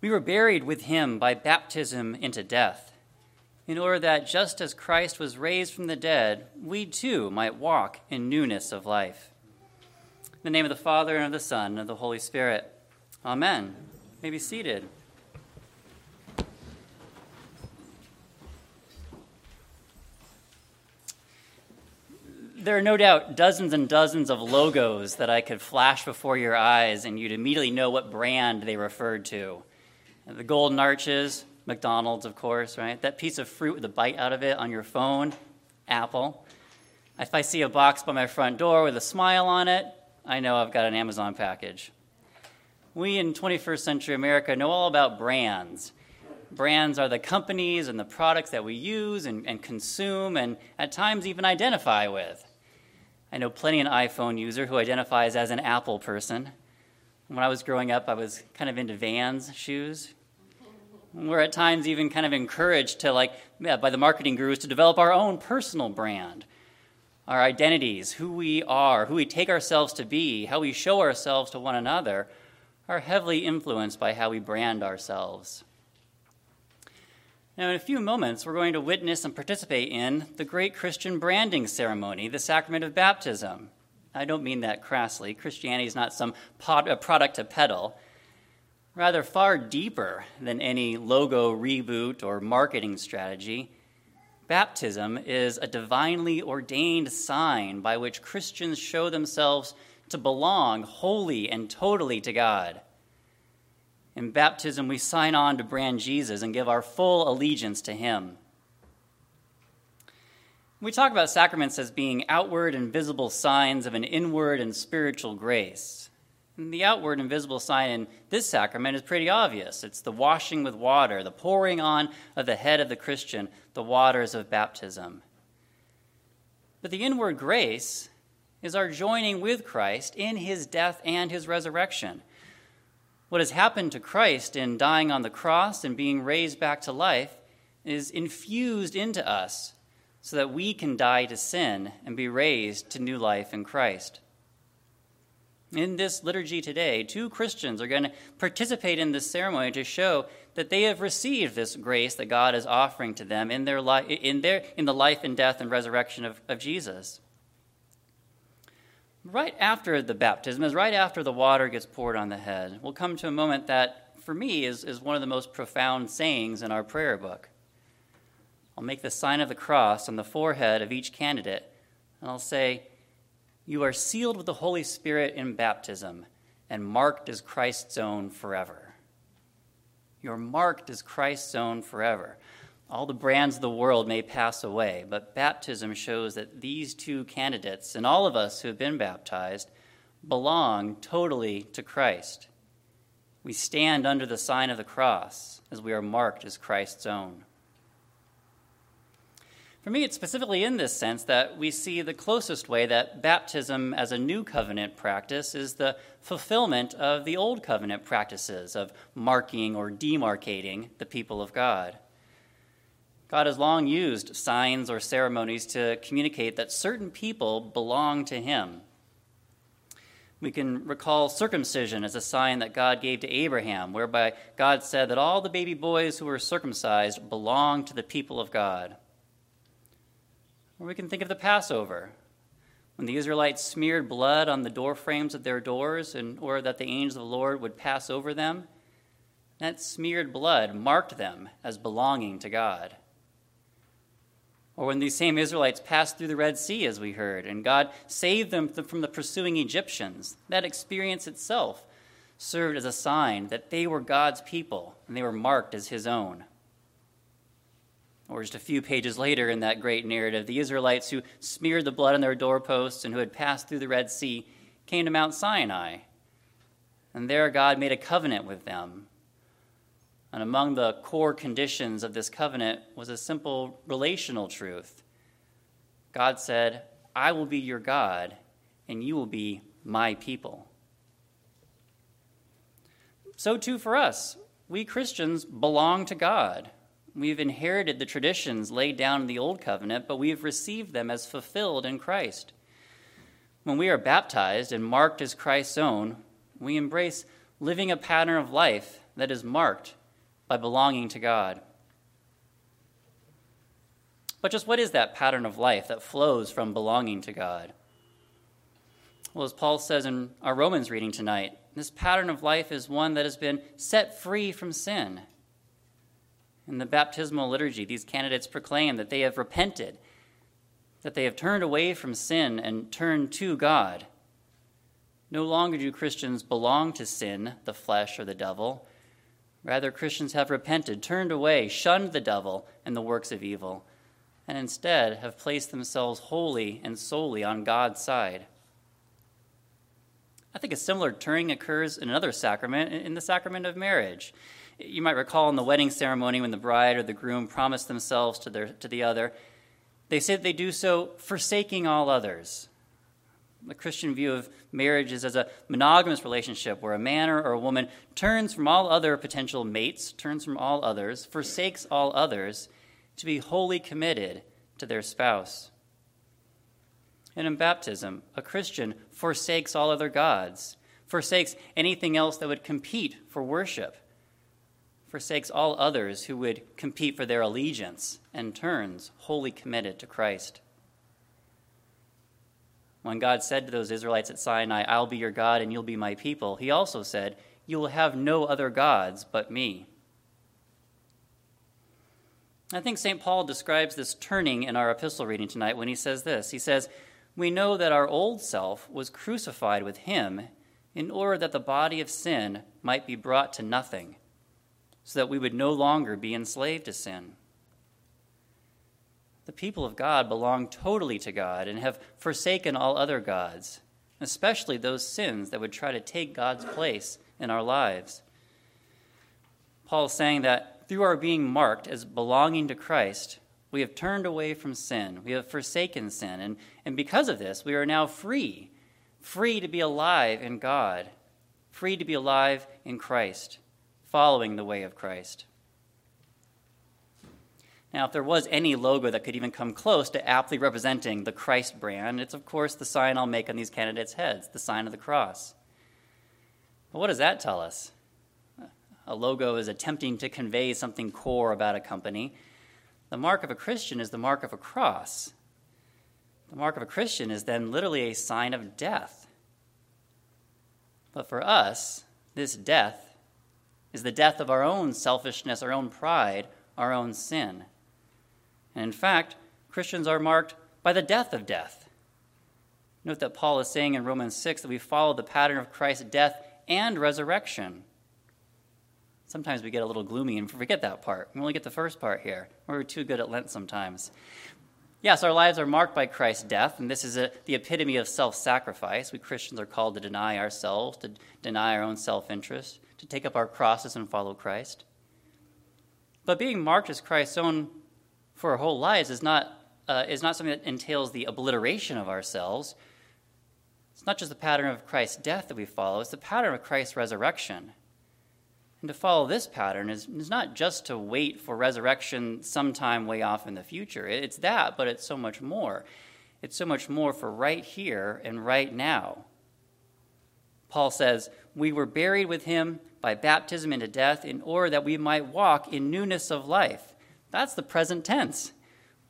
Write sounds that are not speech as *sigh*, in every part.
We were buried with him by baptism into death, in order that just as Christ was raised from the dead, we too might walk in newness of life. In the name of the Father, and of the Son, and of the Holy Spirit. Amen. You may be seated. There are no doubt dozens and dozens of logos that I could flash before your eyes, and you'd immediately know what brand they referred to. The golden arches, McDonald's, of course, right? That piece of fruit with a bite out of it on your phone, Apple. If I see a box by my front door with a smile on it, I know I've got an Amazon package. We in 21st century America know all about brands. Brands are the companies and the products that we use and, and consume and at times even identify with. I know plenty an iPhone user who identifies as an Apple person. When I was growing up, I was kind of into Vans shoes. We're at times even kind of encouraged to, like, yeah, by the marketing gurus, to develop our own personal brand, our identities, who we are, who we take ourselves to be, how we show ourselves to one another, are heavily influenced by how we brand ourselves. Now, in a few moments, we're going to witness and participate in the great Christian branding ceremony, the sacrament of baptism. I don't mean that crassly. Christianity is not some product to peddle rather far deeper than any logo reboot or marketing strategy. Baptism is a divinely ordained sign by which Christians show themselves to belong wholly and totally to God. In baptism, we sign on to brand Jesus and give our full allegiance to Him. We talk about sacraments as being outward and visible signs of an inward and spiritual grace. The outward and visible sign in this sacrament is pretty obvious. It's the washing with water, the pouring on of the head of the Christian, the waters of baptism. But the inward grace is our joining with Christ in his death and his resurrection. What has happened to Christ in dying on the cross and being raised back to life is infused into us so that we can die to sin and be raised to new life in Christ. In this liturgy today, two Christians are going to participate in this ceremony to show that they have received this grace that God is offering to them in, their li- in, their, in the life and death and resurrection of, of Jesus. Right after the baptism, is right after the water gets poured on the head, we'll come to a moment that, for me, is, is one of the most profound sayings in our prayer book. I'll make the sign of the cross on the forehead of each candidate, and I'll say, you are sealed with the Holy Spirit in baptism and marked as Christ's own forever. You're marked as Christ's own forever. All the brands of the world may pass away, but baptism shows that these two candidates and all of us who have been baptized belong totally to Christ. We stand under the sign of the cross as we are marked as Christ's own. For me, it's specifically in this sense that we see the closest way that baptism as a new covenant practice is the fulfillment of the old covenant practices of marking or demarcating the people of God. God has long used signs or ceremonies to communicate that certain people belong to Him. We can recall circumcision as a sign that God gave to Abraham, whereby God said that all the baby boys who were circumcised belong to the people of God. Or we can think of the Passover, when the Israelites smeared blood on the door frames of their doors in order that the angels of the Lord would pass over them. That smeared blood marked them as belonging to God. Or when these same Israelites passed through the Red Sea, as we heard, and God saved them from the pursuing Egyptians, that experience itself served as a sign that they were God's people and they were marked as His own. Or just a few pages later in that great narrative, the Israelites who smeared the blood on their doorposts and who had passed through the Red Sea came to Mount Sinai. And there God made a covenant with them. And among the core conditions of this covenant was a simple relational truth. God said, I will be your God, and you will be my people. So, too, for us, we Christians belong to God. We've inherited the traditions laid down in the Old Covenant, but we have received them as fulfilled in Christ. When we are baptized and marked as Christ's own, we embrace living a pattern of life that is marked by belonging to God. But just what is that pattern of life that flows from belonging to God? Well, as Paul says in our Romans reading tonight, this pattern of life is one that has been set free from sin. In the baptismal liturgy, these candidates proclaim that they have repented, that they have turned away from sin and turned to God. No longer do Christians belong to sin, the flesh, or the devil. Rather, Christians have repented, turned away, shunned the devil and the works of evil, and instead have placed themselves wholly and solely on God's side. I think a similar turning occurs in another sacrament, in the sacrament of marriage. You might recall in the wedding ceremony when the bride or the groom promise themselves to, their, to the other, they say that they do so forsaking all others. The Christian view of marriage is as a monogamous relationship where a man or a woman turns from all other potential mates, turns from all others, forsakes all others to be wholly committed to their spouse. And in baptism, a Christian forsakes all other gods, forsakes anything else that would compete for worship, forsakes all others who would compete for their allegiance, and turns wholly committed to Christ. When God said to those Israelites at Sinai, I'll be your God and you'll be my people, he also said, You will have no other gods but me. I think St. Paul describes this turning in our epistle reading tonight when he says this. He says, we know that our old self was crucified with him in order that the body of sin might be brought to nothing, so that we would no longer be enslaved to sin. The people of God belong totally to God and have forsaken all other gods, especially those sins that would try to take God's place in our lives. Paul is saying that through our being marked as belonging to Christ, we have turned away from sin. We have forsaken sin. And, and because of this, we are now free free to be alive in God, free to be alive in Christ, following the way of Christ. Now, if there was any logo that could even come close to aptly representing the Christ brand, it's of course the sign I'll make on these candidates' heads, the sign of the cross. But what does that tell us? A logo is attempting to convey something core about a company, the mark of a Christian is the mark of a cross. The mark of a Christian is then literally a sign of death. But for us, this death is the death of our own selfishness, our own pride, our own sin. And in fact, Christians are marked by the death of death. Note that Paul is saying in Romans 6 that we follow the pattern of Christ's death and resurrection. Sometimes we get a little gloomy and forget that part. We only get the first part here. We're too good at Lent sometimes. Yes, our lives are marked by Christ's death, and this is a, the epitome of self sacrifice. We Christians are called to deny ourselves, to deny our own self interest, to take up our crosses and follow Christ. But being marked as Christ's own for our whole lives is not, uh, is not something that entails the obliteration of ourselves. It's not just the pattern of Christ's death that we follow, it's the pattern of Christ's resurrection. And to follow this pattern is, is not just to wait for resurrection sometime way off in the future. It's that, but it's so much more. It's so much more for right here and right now. Paul says, We were buried with him by baptism into death in order that we might walk in newness of life. That's the present tense.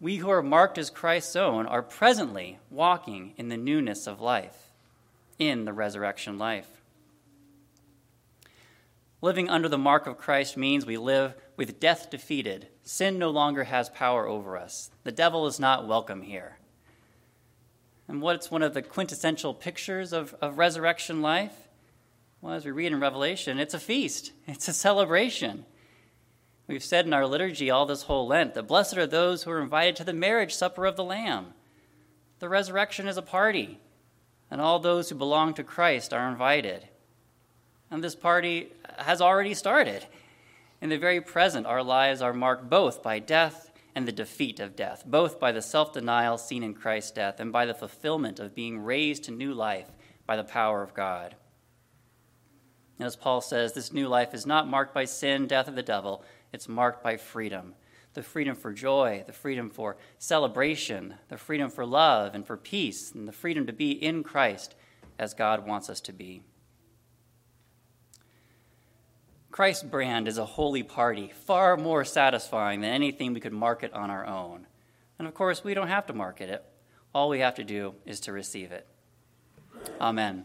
We who are marked as Christ's own are presently walking in the newness of life, in the resurrection life. Living under the mark of Christ means we live with death defeated. Sin no longer has power over us. The devil is not welcome here. And what's one of the quintessential pictures of, of resurrection life? Well, as we read in Revelation, it's a feast, *laughs* it's a celebration. We've said in our liturgy all this whole Lent that blessed are those who are invited to the marriage supper of the Lamb. The resurrection is a party, and all those who belong to Christ are invited. And this party has already started. In the very present, our lives are marked both by death and the defeat of death, both by the self denial seen in Christ's death and by the fulfillment of being raised to new life by the power of God. And as Paul says, this new life is not marked by sin, death, or the devil, it's marked by freedom the freedom for joy, the freedom for celebration, the freedom for love and for peace, and the freedom to be in Christ as God wants us to be. Christ's brand is a holy party, far more satisfying than anything we could market on our own. And of course, we don't have to market it. All we have to do is to receive it. Amen.